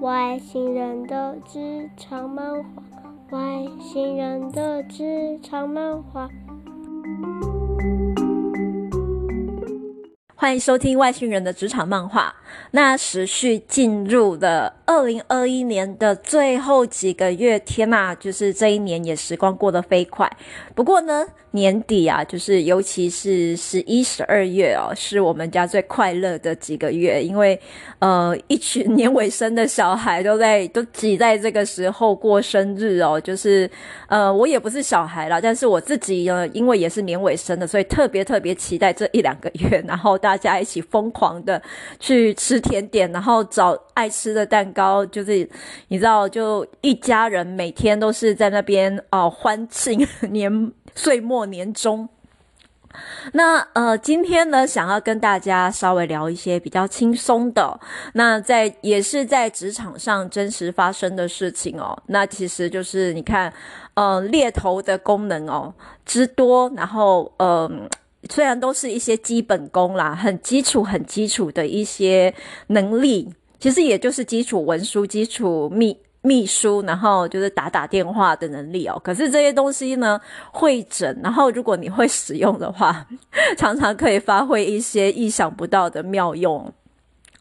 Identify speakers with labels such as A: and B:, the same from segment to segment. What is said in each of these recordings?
A: 外星人的职场漫画，外星人的职场漫画。
B: 欢迎收听《外星人的职场漫画》。那时序进入了二零二一年的最后几个月，天呐，就是这一年也时光过得飞快。不过呢，年底啊，就是尤其是十一、十二月哦，是我们家最快乐的几个月，因为呃，一群年尾生的小孩都在都挤在这个时候过生日哦。就是呃，我也不是小孩啦，但是我自己呢，因为也是年尾生的，所以特别特别期待这一两个月，然后大家一起疯狂的去吃甜点，然后找爱吃的蛋糕，就是你知道，就一家人每天都是在那边哦欢庆年岁末年终。那呃，今天呢，想要跟大家稍微聊一些比较轻松的，那在也是在职场上真实发生的事情哦。那其实就是你看，呃，猎头的功能哦之多，然后呃。虽然都是一些基本功啦，很基础、很基础的一些能力，其实也就是基础文书、基础秘秘书，然后就是打打电话的能力哦。可是这些东西呢，会整，然后如果你会使用的话，常常可以发挥一些意想不到的妙用。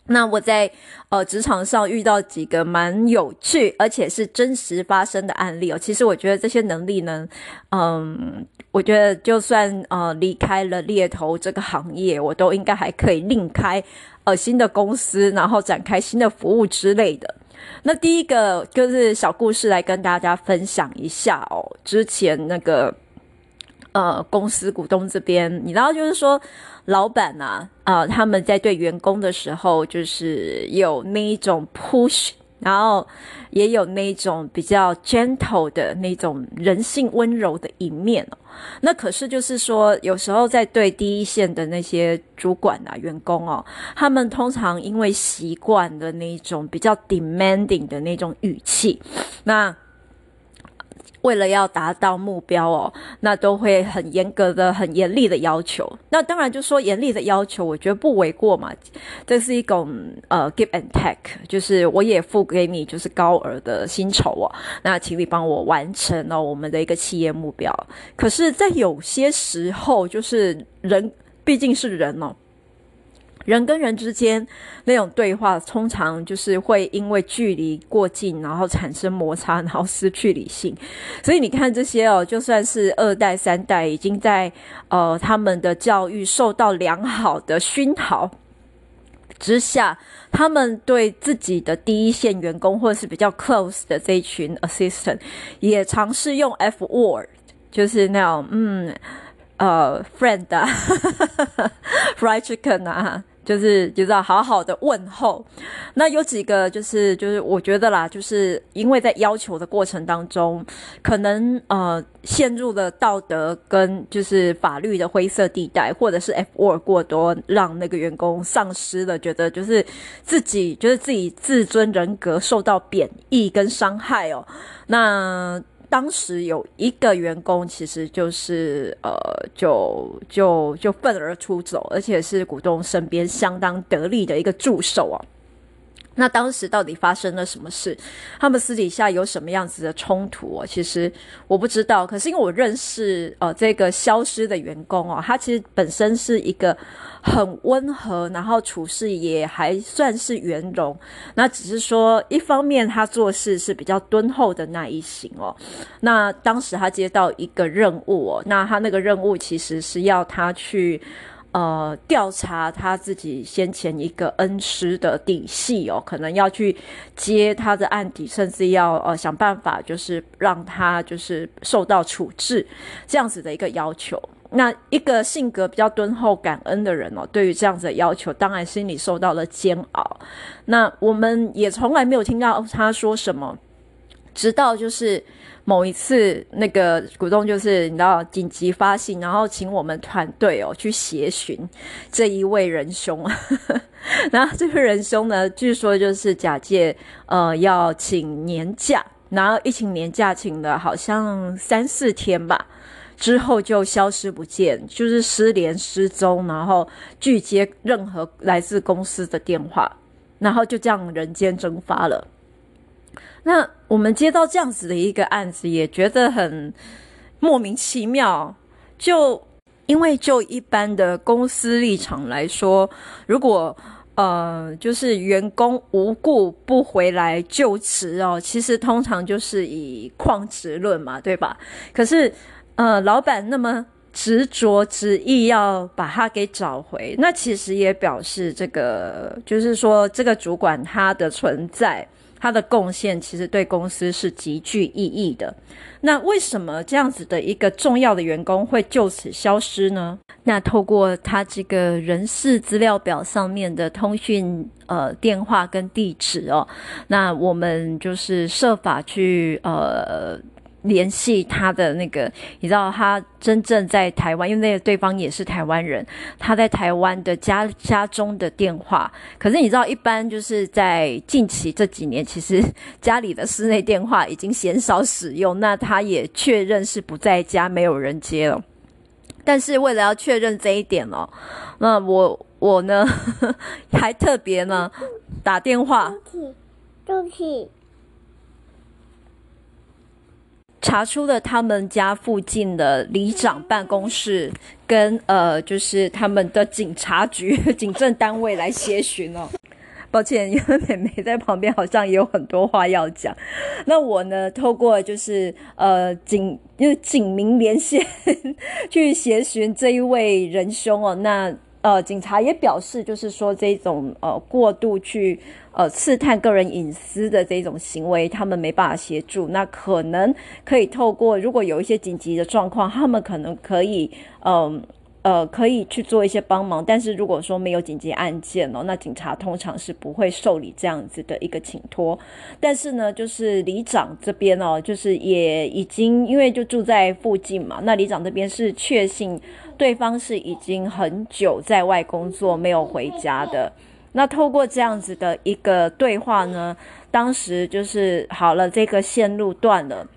B: 那我在呃职场上遇到几个蛮有趣，而且是真实发生的案例哦。其实我觉得这些能力呢，嗯，我觉得就算呃离开了猎头这个行业，我都应该还可以另开呃新的公司，然后展开新的服务之类的。那第一个就是小故事来跟大家分享一下哦。之前那个呃公司股东这边，你知道就是说。老板呐，啊，呃，他们在对员工的时候，就是有那一种 push，然后也有那种比较 gentle 的那种人性温柔的一面哦。那可是就是说，有时候在对第一线的那些主管啊、员工哦，他们通常因为习惯的那种比较 demanding 的那种语气，那。为了要达到目标哦，那都会很严格的、很严厉的要求。那当然就说严厉的要求，我觉得不为过嘛。这是一种呃 give and take，就是我也付给你就是高额的薪酬哦，那请你帮我完成了我们的一个企业目标。可是，在有些时候，就是人毕竟是人哦。人跟人之间那种对话，通常就是会因为距离过近，然后产生摩擦，然后失去理性。所以你看这些哦，就算是二代、三代，已经在呃他们的教育受到良好的熏陶之下，他们对自己的第一线员工或者是比较 close 的这一群 assistant，也尝试用 F word，就是那种嗯呃 friend 啊，fried chicken 啊。就是就是要好好的问候，那有几个就是就是我觉得啦，就是因为在要求的过程当中，可能呃陷入了道德跟就是法律的灰色地带，或者是 F word 过多，让那个员工丧失了觉得就是自己就是自己自尊人格受到贬义跟伤害哦，那。当时有一个员工，其实就是呃，就就就愤而出走，而且是股东身边相当得力的一个助手啊。那当时到底发生了什么事？他们私底下有什么样子的冲突哦？其实我不知道。可是因为我认识呃这个消失的员工哦，他其实本身是一个很温和，然后处事也还算是圆融。那只是说一方面他做事是比较敦厚的那一型哦。那当时他接到一个任务哦，那他那个任务其实是要他去。呃，调查他自己先前一个恩师的底细哦，可能要去接他的案底，甚至要呃想办法，就是让他就是受到处置这样子的一个要求。那一个性格比较敦厚、感恩的人哦，对于这样子的要求，当然心里受到了煎熬。那我们也从来没有听到他说什么，直到就是。某一次，那个股东就是你知道紧急发信，然后请我们团队哦去协寻这一位仁兄。然后这位仁兄呢，据说就是假借呃要请年假，然后一请年假请了好像三四天吧，之后就消失不见，就是失联失踪，然后拒接任何来自公司的电话，然后就这样人间蒸发了。那我们接到这样子的一个案子，也觉得很莫名其妙。就因为就一般的公司立场来说，如果呃就是员工无故不回来就职哦，其实通常就是以旷职论嘛，对吧？可是呃老板那么执着执意要把他给找回，那其实也表示这个就是说这个主管他的存在。他的贡献其实对公司是极具意义的。那为什么这样子的一个重要的员工会就此消失呢？那透过他这个人事资料表上面的通讯呃电话跟地址哦，那我们就是设法去呃。联系他的那个，你知道他真正在台湾，因为那个对方也是台湾人，他在台湾的家家中的电话。可是你知道，一般就是在近期这几年，其实家里的室内电话已经鲜少使用。那他也确认是不在家，没有人接了。但是为了要确认这一点哦，那我我呢 还特别呢打电话。对不起。查出了他们家附近的里长办公室跟呃，就是他们的警察局、警政单位来协寻哦。抱歉，因为妹妹在旁边，好像也有很多话要讲。那我呢，透过就是呃警，就警民连线 去协寻这一位仁兄哦。那呃，警察也表示，就是说这种呃过度去。呃，刺探个人隐私的这种行为，他们没办法协助。那可能可以透过，如果有一些紧急的状况，他们可能可以，嗯，呃，可以去做一些帮忙。但是如果说没有紧急案件哦，那警察通常是不会受理这样子的一个请托。但是呢，就是里长这边哦，就是也已经因为就住在附近嘛，那里长这边是确信对方是已经很久在外工作，没有回家的。那透过这样子的一个对话呢，当时就是好了，这个线路断了，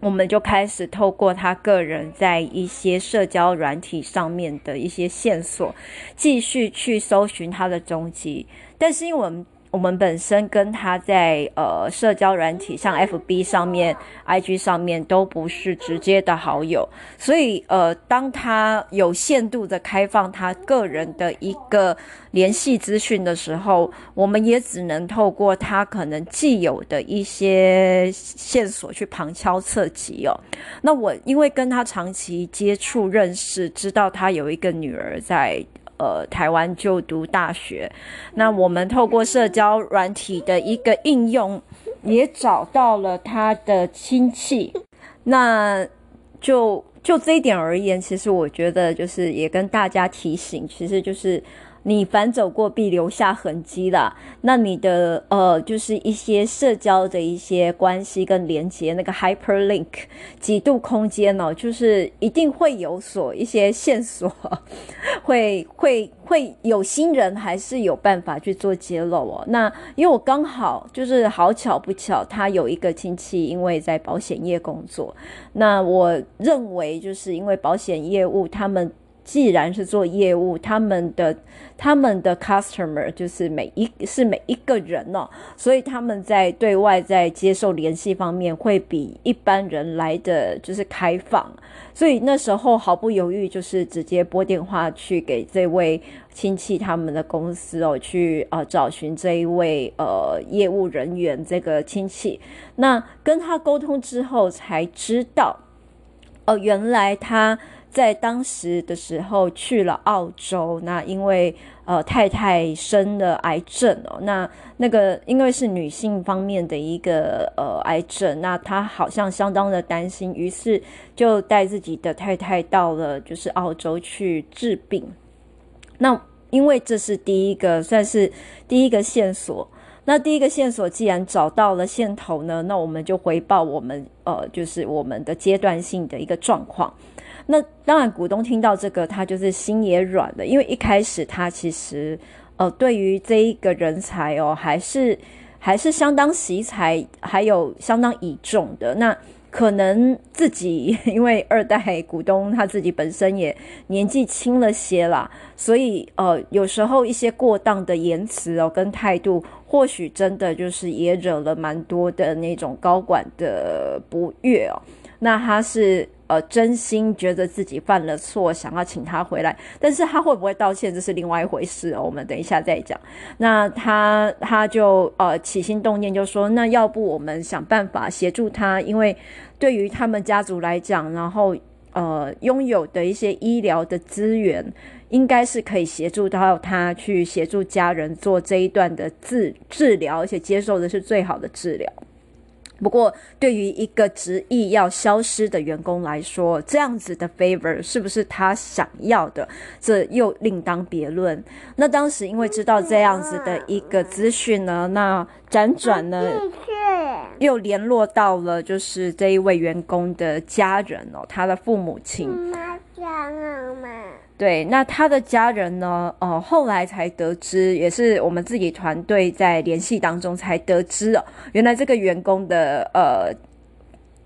B: 我们就开始透过他个人在一些社交软体上面的一些线索，继续去搜寻他的踪迹。但是因为我们。我们本身跟他在呃社交软体，像 FB 上面、IG 上面都不是直接的好友，所以呃，当他有限度的开放他个人的一个联系资讯的时候，我们也只能透过他可能既有的一些线索去旁敲侧击哦。那我因为跟他长期接触认识，知道他有一个女儿在。呃，台湾就读大学，那我们透过社交软体的一个应用，也找到了他的亲戚。那就就这一点而言，其实我觉得就是也跟大家提醒，其实就是。你凡走过，必留下痕迹啦。那你的呃，就是一些社交的一些关系跟连接，那个 hyperlink 几度空间哦，就是一定会有所一些线索，会会会有心人还是有办法去做揭露哦。那因为我刚好就是好巧不巧，他有一个亲戚因为在保险业工作，那我认为就是因为保险业务他们。既然是做业务，他们的他们的 customer 就是每一是每一个人哦，所以他们在对外在接受联系方面会比一般人来的就是开放，所以那时候毫不犹豫就是直接拨电话去给这位亲戚他们的公司哦，去呃找寻这一位呃业务人员这个亲戚，那跟他沟通之后才知道，哦、原来他。在当时的时候去了澳洲，那因为呃太太生了癌症哦，那那个因为是女性方面的一个呃癌症，那他好像相当的担心，于是就带自己的太太到了就是澳洲去治病。那因为这是第一个算是第一个线索，那第一个线索既然找到了线头呢，那我们就回报我们呃就是我们的阶段性的一个状况。那当然，股东听到这个，他就是心也软了，因为一开始他其实，呃，对于这一个人才哦，还是还是相当惜才，还有相当倚重的。那可能自己 因为二代股东他自己本身也年纪轻了些啦，所以呃有时候一些过当的言辞哦跟态度，或许真的就是也惹了蛮多的那种高管的不悦哦。那他是。呃，真心觉得自己犯了错，想要请他回来，但是他会不会道歉，这是另外一回事哦。我们等一下再讲。那他他就呃起心动念，就说那要不我们想办法协助他，因为对于他们家族来讲，然后呃拥有的一些医疗的资源，应该是可以协助到他去协助家人做这一段的治治疗，而且接受的是最好的治疗。不过，对于一个执意要消失的员工来说，这样子的 favor 是不是他想要的，这又另当别论。那当时因为知道这样子的一个资讯呢，那辗转呢，又联络到了就是这一位员工的家人哦，他的父母亲。对，那他的家人呢？呃，后来才得知，也是我们自己团队在联系当中才得知哦，原来这个员工的呃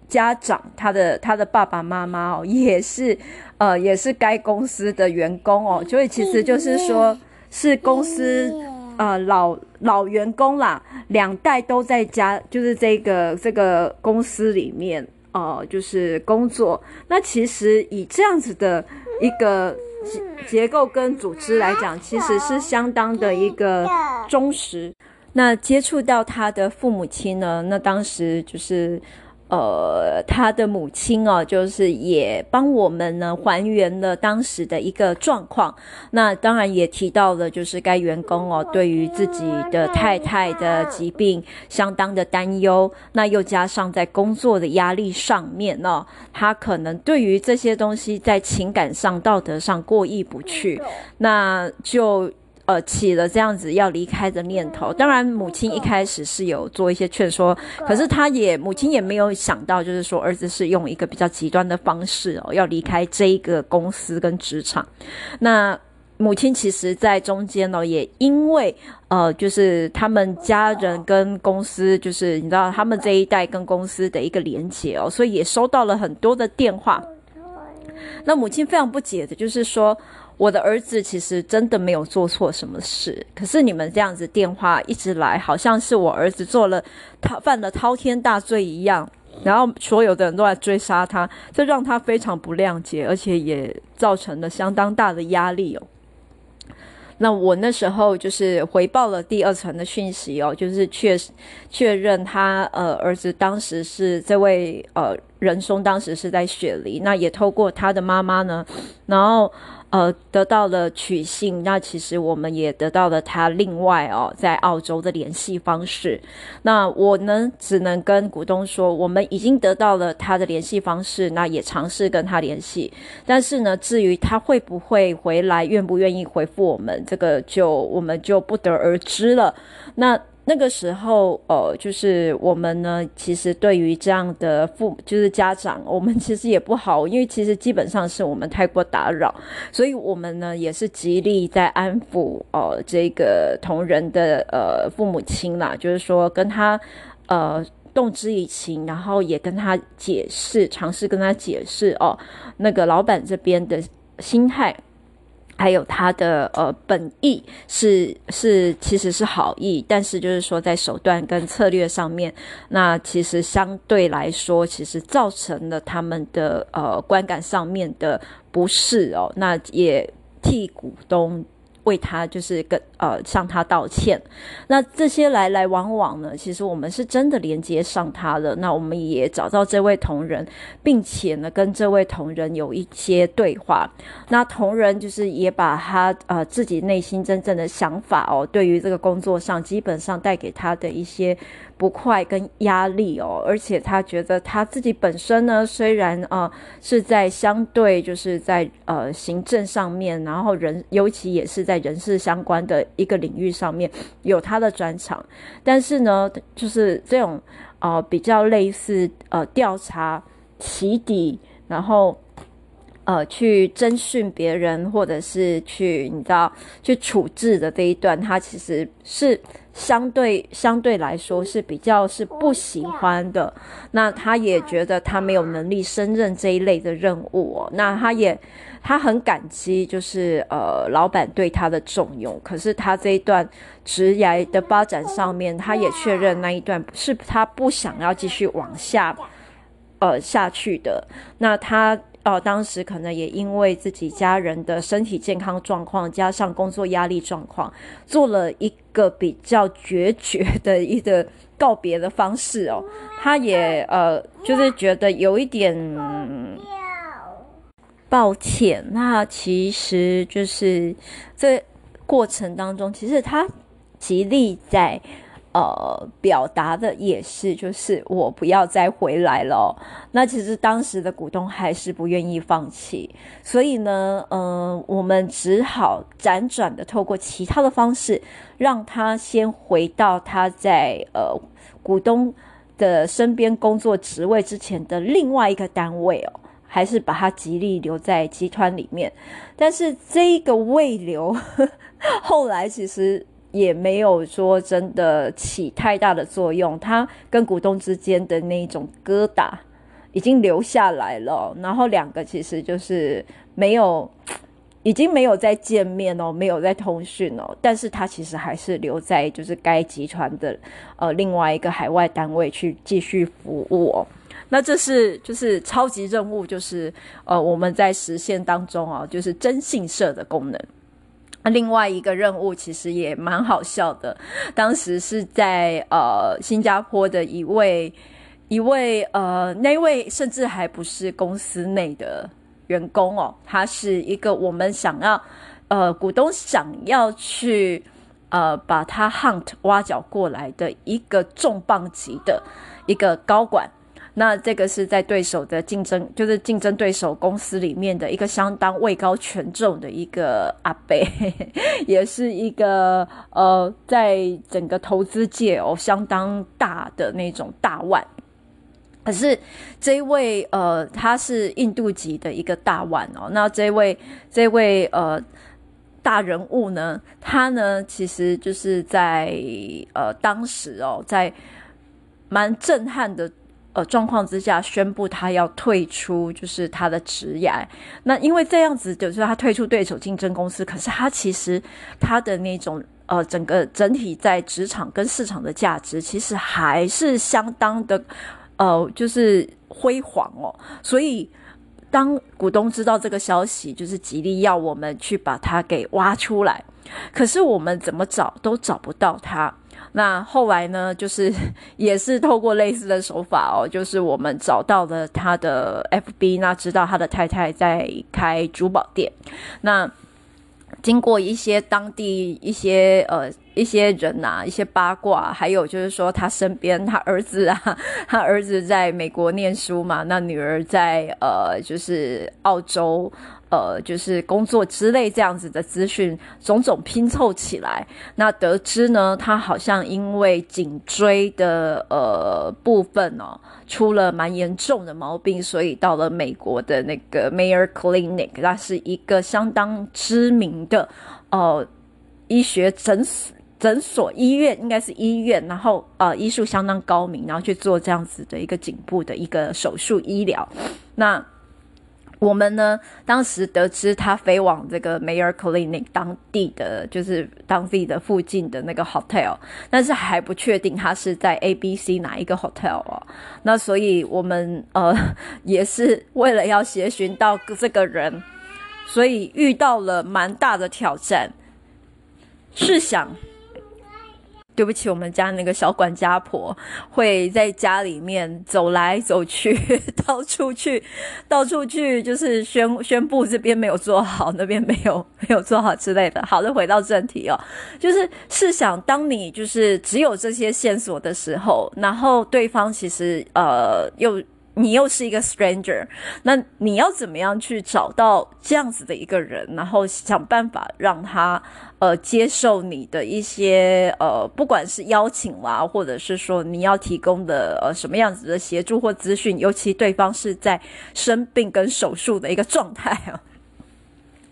B: 家长，他的他的爸爸妈妈哦，也是呃也是该公司的员工哦，所以其实就是说是公司呃老老员工啦，两代都在家，就是这个这个公司里面呃就是工作。那其实以这样子的一个。结构跟组织来讲，其实是相当的一个忠实。那接触到他的父母亲呢，那当时就是。呃，他的母亲哦，就是也帮我们呢还原了当时的一个状况。那当然也提到了，就是该员工哦，对于自己的太太的疾病相当的担忧。那又加上在工作的压力上面呢，他可能对于这些东西在情感上、道德上过意不去，那就。呃，起了这样子要离开的念头。当然，母亲一开始是有做一些劝说，可是他也母亲也没有想到，就是说儿子是用一个比较极端的方式哦，要离开这一个公司跟职场。那母亲其实在中间呢，也因为呃，就是他们家人跟公司，就是你知道他们这一代跟公司的一个连结哦，所以也收到了很多的电话。那母亲非常不解的就是说。我的儿子其实真的没有做错什么事，可是你们这样子电话一直来，好像是我儿子做了他犯了滔天大罪一样，然后所有的人都来追杀他，这让他非常不谅解，而且也造成了相当大的压力哦。那我那时候就是回报了第二层的讯息哦，就是确确认他呃儿子当时是这位呃仁松，当时是在雪梨，那也透过他的妈妈呢，然后。呃，得到了取信，那其实我们也得到了他另外哦，在澳洲的联系方式。那我呢，只能跟股东说，我们已经得到了他的联系方式，那也尝试跟他联系。但是呢，至于他会不会回来，愿不愿意回复我们，这个就我们就不得而知了。那。那个时候，呃，就是我们呢，其实对于这样的父，就是家长，我们其实也不好，因为其实基本上是我们太过打扰，所以我们呢也是极力在安抚，呃，这个同仁的呃父母亲啦，就是说跟他呃动之以情，然后也跟他解释，尝试跟他解释哦，那个老板这边的心态。还有他的呃本意是是其实是好意，但是就是说在手段跟策略上面，那其实相对来说，其实造成了他们的呃观感上面的不适哦，那也替股东。为他就是跟呃向他道歉，那这些来来往往呢，其实我们是真的连接上他了。那我们也找到这位同仁，并且呢跟这位同仁有一些对话。那同仁就是也把他呃自己内心真正的想法哦，对于这个工作上基本上带给他的一些。不快跟压力哦，而且他觉得他自己本身呢，虽然呃是在相对就是在呃行政上面，然后人尤其也是在人事相关的一个领域上面有他的专长，但是呢，就是这种呃比较类似呃调查、起底，然后呃去征询别人，或者是去你知道去处置的这一段，他其实是。相对相对来说是比较是不喜欢的。那他也觉得他没有能力胜任这一类的任务哦。那他也他很感激，就是呃老板对他的重用。可是他这一段职涯的发展上面，他也确认那一段是他不想要继续往下呃下去的。那他。哦，当时可能也因为自己家人的身体健康状况，加上工作压力状况，做了一个比较决绝的一个告别的方式哦。他也呃，就是觉得有一点抱歉。那其实就是这过程当中，其实他极力在。呃，表达的也是，就是我不要再回来了。那其实当时的股东还是不愿意放弃，所以呢，嗯、我们只好辗转的透过其他的方式，让他先回到他在呃股东的身边工作职位之前的另外一个单位哦，还是把他极力留在集团里面。但是这一个未留，后来其实。也没有说真的起太大的作用，他跟股东之间的那一种疙瘩已经留下来了，然后两个其实就是没有，已经没有再见面哦，没有再通讯哦，但是他其实还是留在就是该集团的呃另外一个海外单位去继续服务哦，那这是就是超级任务，就是呃我们在实现当中啊，就是征信社的功能。另外一个任务其实也蛮好笑的，当时是在呃新加坡的一位一位呃那位甚至还不是公司内的员工哦，他是一个我们想要呃股东想要去呃把他 hunt 挖角过来的一个重磅级的一个高管。那这个是在对手的竞争，就是竞争对手公司里面的一个相当位高权重的一个阿伯，也是一个呃，在整个投资界哦相当大的那种大腕。可是这一位呃，他是印度籍的一个大腕哦。那这位这位呃大人物呢，他呢其实就是在呃当时哦，在蛮震撼的。呃，状况之下宣布他要退出，就是他的职涯。那因为这样子，就是他退出对手竞争公司，可是他其实他的那种呃，整个整体在职场跟市场的价值，其实还是相当的呃，就是辉煌哦。所以当股东知道这个消息，就是极力要我们去把他给挖出来，可是我们怎么找都找不到他。那后来呢，就是 也是透过类似的手法哦，就是我们找到了他的 FB，那知道他的太太在开珠宝店。那经过一些当地一些呃一些人呐，一些八卦，还有就是说他身边他儿子啊，他儿子在美国念书嘛，那女儿在呃就是澳洲。呃，就是工作之类这样子的资讯，种种拼凑起来，那得知呢，他好像因为颈椎的呃部分哦，出了蛮严重的毛病，所以到了美国的那个 Mayo Clinic，那是一个相当知名的呃医学诊所、诊所医院，应该是医院，然后呃医术相当高明，然后去做这样子的一个颈部的一个手术医疗，那。我们呢，当时得知他飞往这个 Mayor Clinic 当地的，就是当地的附近的那个 hotel，但是还不确定他是在 A、B、C 哪一个 hotel 哦。那所以我们呃也是为了要协寻到这个人，所以遇到了蛮大的挑战。试想。对不起，我们家那个小管家婆 会在家里面走来走去，到处去，到处去，就是宣宣布这边没有做好，那边没有没有做好之类的。好的，回到正题哦，就是试想，当你就是只有这些线索的时候，然后对方其实呃又。你又是一个 stranger，那你要怎么样去找到这样子的一个人，然后想办法让他呃接受你的一些呃，不管是邀请啦，或者是说你要提供的呃什么样子的协助或资讯，尤其对方是在生病跟手术的一个状态啊。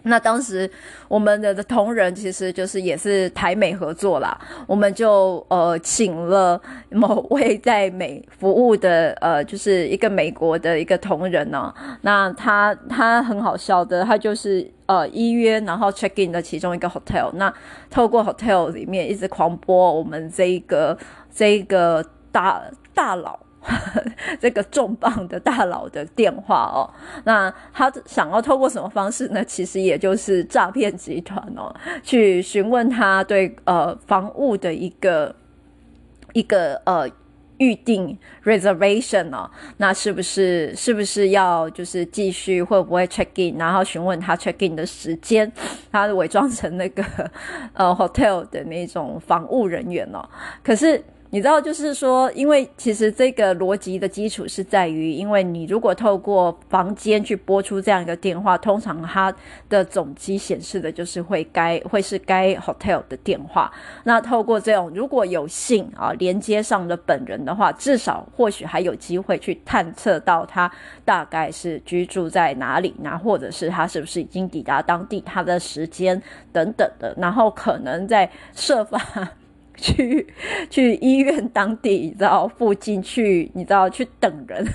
B: 那当时我们的的同仁其实就是也是台美合作啦，我们就呃请了某位在美服务的呃就是一个美国的一个同仁呢、那他他很好笑的，他就是呃预约然后 check in 的其中一个 hotel，那透过 hotel 里面一直狂播我们这一个这一个大大佬。这个重磅的大佬的电话哦，那他想要透过什么方式呢？其实也就是诈骗集团哦，去询问他对呃房屋的一个一个呃预定 reservation 哦，那是不是是不是要就是继续会不会 check in，然后询问他 check in 的时间，他伪装成那个呃 hotel 的那种房务人员哦，可是。你知道，就是说，因为其实这个逻辑的基础是在于，因为你如果透过房间去拨出这样一个电话，通常它的总机显示的就是会该会是该 hotel 的电话。那透过这种如果有幸啊连接上了本人的话，至少或许还有机会去探测到他大概是居住在哪里，那或者是他是不是已经抵达当地，他的时间等等的，然后可能在设法。去 去医院当地，你知道附近去，你知道去等人。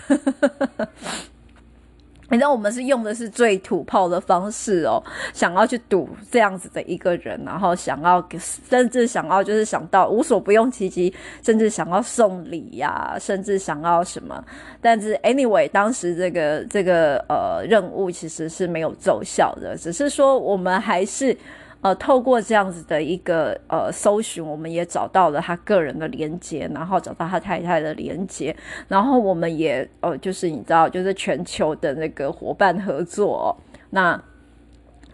B: 你知道我们是用的是最土炮的方式哦，想要去堵这样子的一个人，然后想要甚至想要就是想到无所不用其极，甚至想要送礼呀，甚至想要什么。但是 anyway，当时这个这个呃任务其实是没有奏效的，只是说我们还是。呃，透过这样子的一个呃搜寻，我们也找到了他个人的连接，然后找到他太太的连接，然后我们也呃，就是你知道，就是全球的那个伙伴合作，那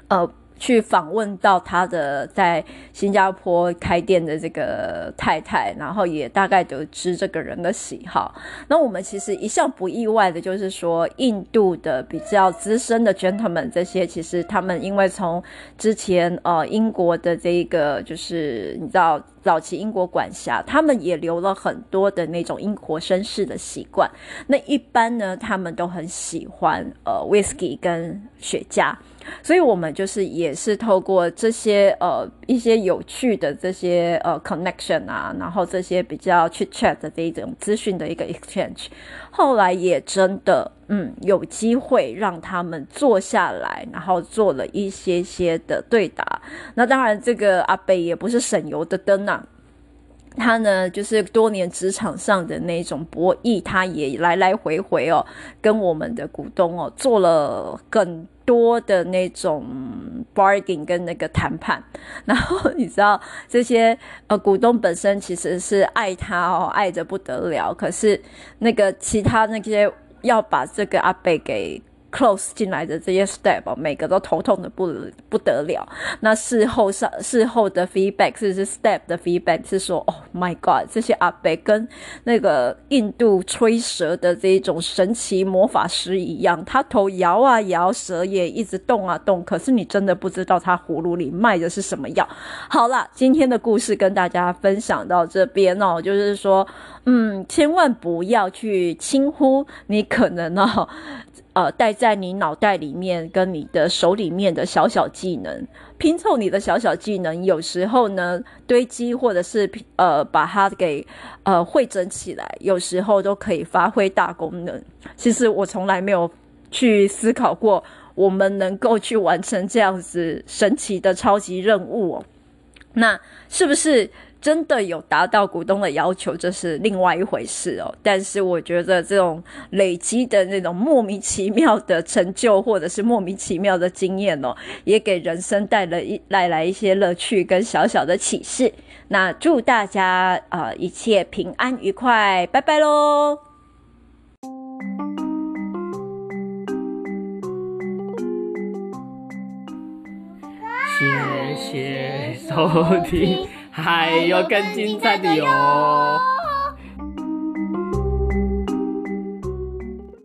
B: 呃。去访问到他的在新加坡开店的这个太太，然后也大概得知这个人的喜好。那我们其实一向不意外的，就是说印度的比较资深的 gentleman 这些，其实他们因为从之前呃英国的这一个就是你知道早期英国管辖，他们也留了很多的那种英国绅士的习惯。那一般呢，他们都很喜欢呃 whisky 跟雪茄。所以，我们就是也是透过这些呃一些有趣的这些呃 connection 啊，然后这些比较 chit chat 的这一种资讯的一个 exchange，后来也真的嗯有机会让他们坐下来，然后做了一些些的对答。那当然，这个阿北也不是省油的灯啊，他呢就是多年职场上的那种博弈，他也来来回回哦，跟我们的股东哦做了更。多的那种 bargain 跟那个谈判，然后你知道这些呃股东本身其实是爱他哦，爱得不得了，可是那个其他那些要把这个阿贝给。Close 进来的这些 step，每个都头痛的不不得了。那事后上事后的 feedback 是是 step 的 feedback 是说，Oh my God，这些阿伯跟那个印度吹蛇的这一种神奇魔法师一样，他头摇啊摇，蛇也一直动啊动，可是你真的不知道他葫芦里卖的是什么药。好了，今天的故事跟大家分享到这边哦，就是说，嗯，千万不要去轻忽你可能哦。呃，带在你脑袋里面跟你的手里面的小小技能，拼凑你的小小技能，有时候呢堆积或者是呃把它给呃汇整起来，有时候都可以发挥大功能。其实我从来没有去思考过，我们能够去完成这样子神奇的超级任务哦。那是不是？真的有达到股东的要求，这是另外一回事哦。但是我觉得这种累积的那种莫名其妙的成就，或者是莫名其妙的经验哦，也给人生带了一带来一些乐趣跟小小的启示。那祝大家啊、一切平安愉快，拜拜喽！
C: 谢谢收听。还有更精彩的哟！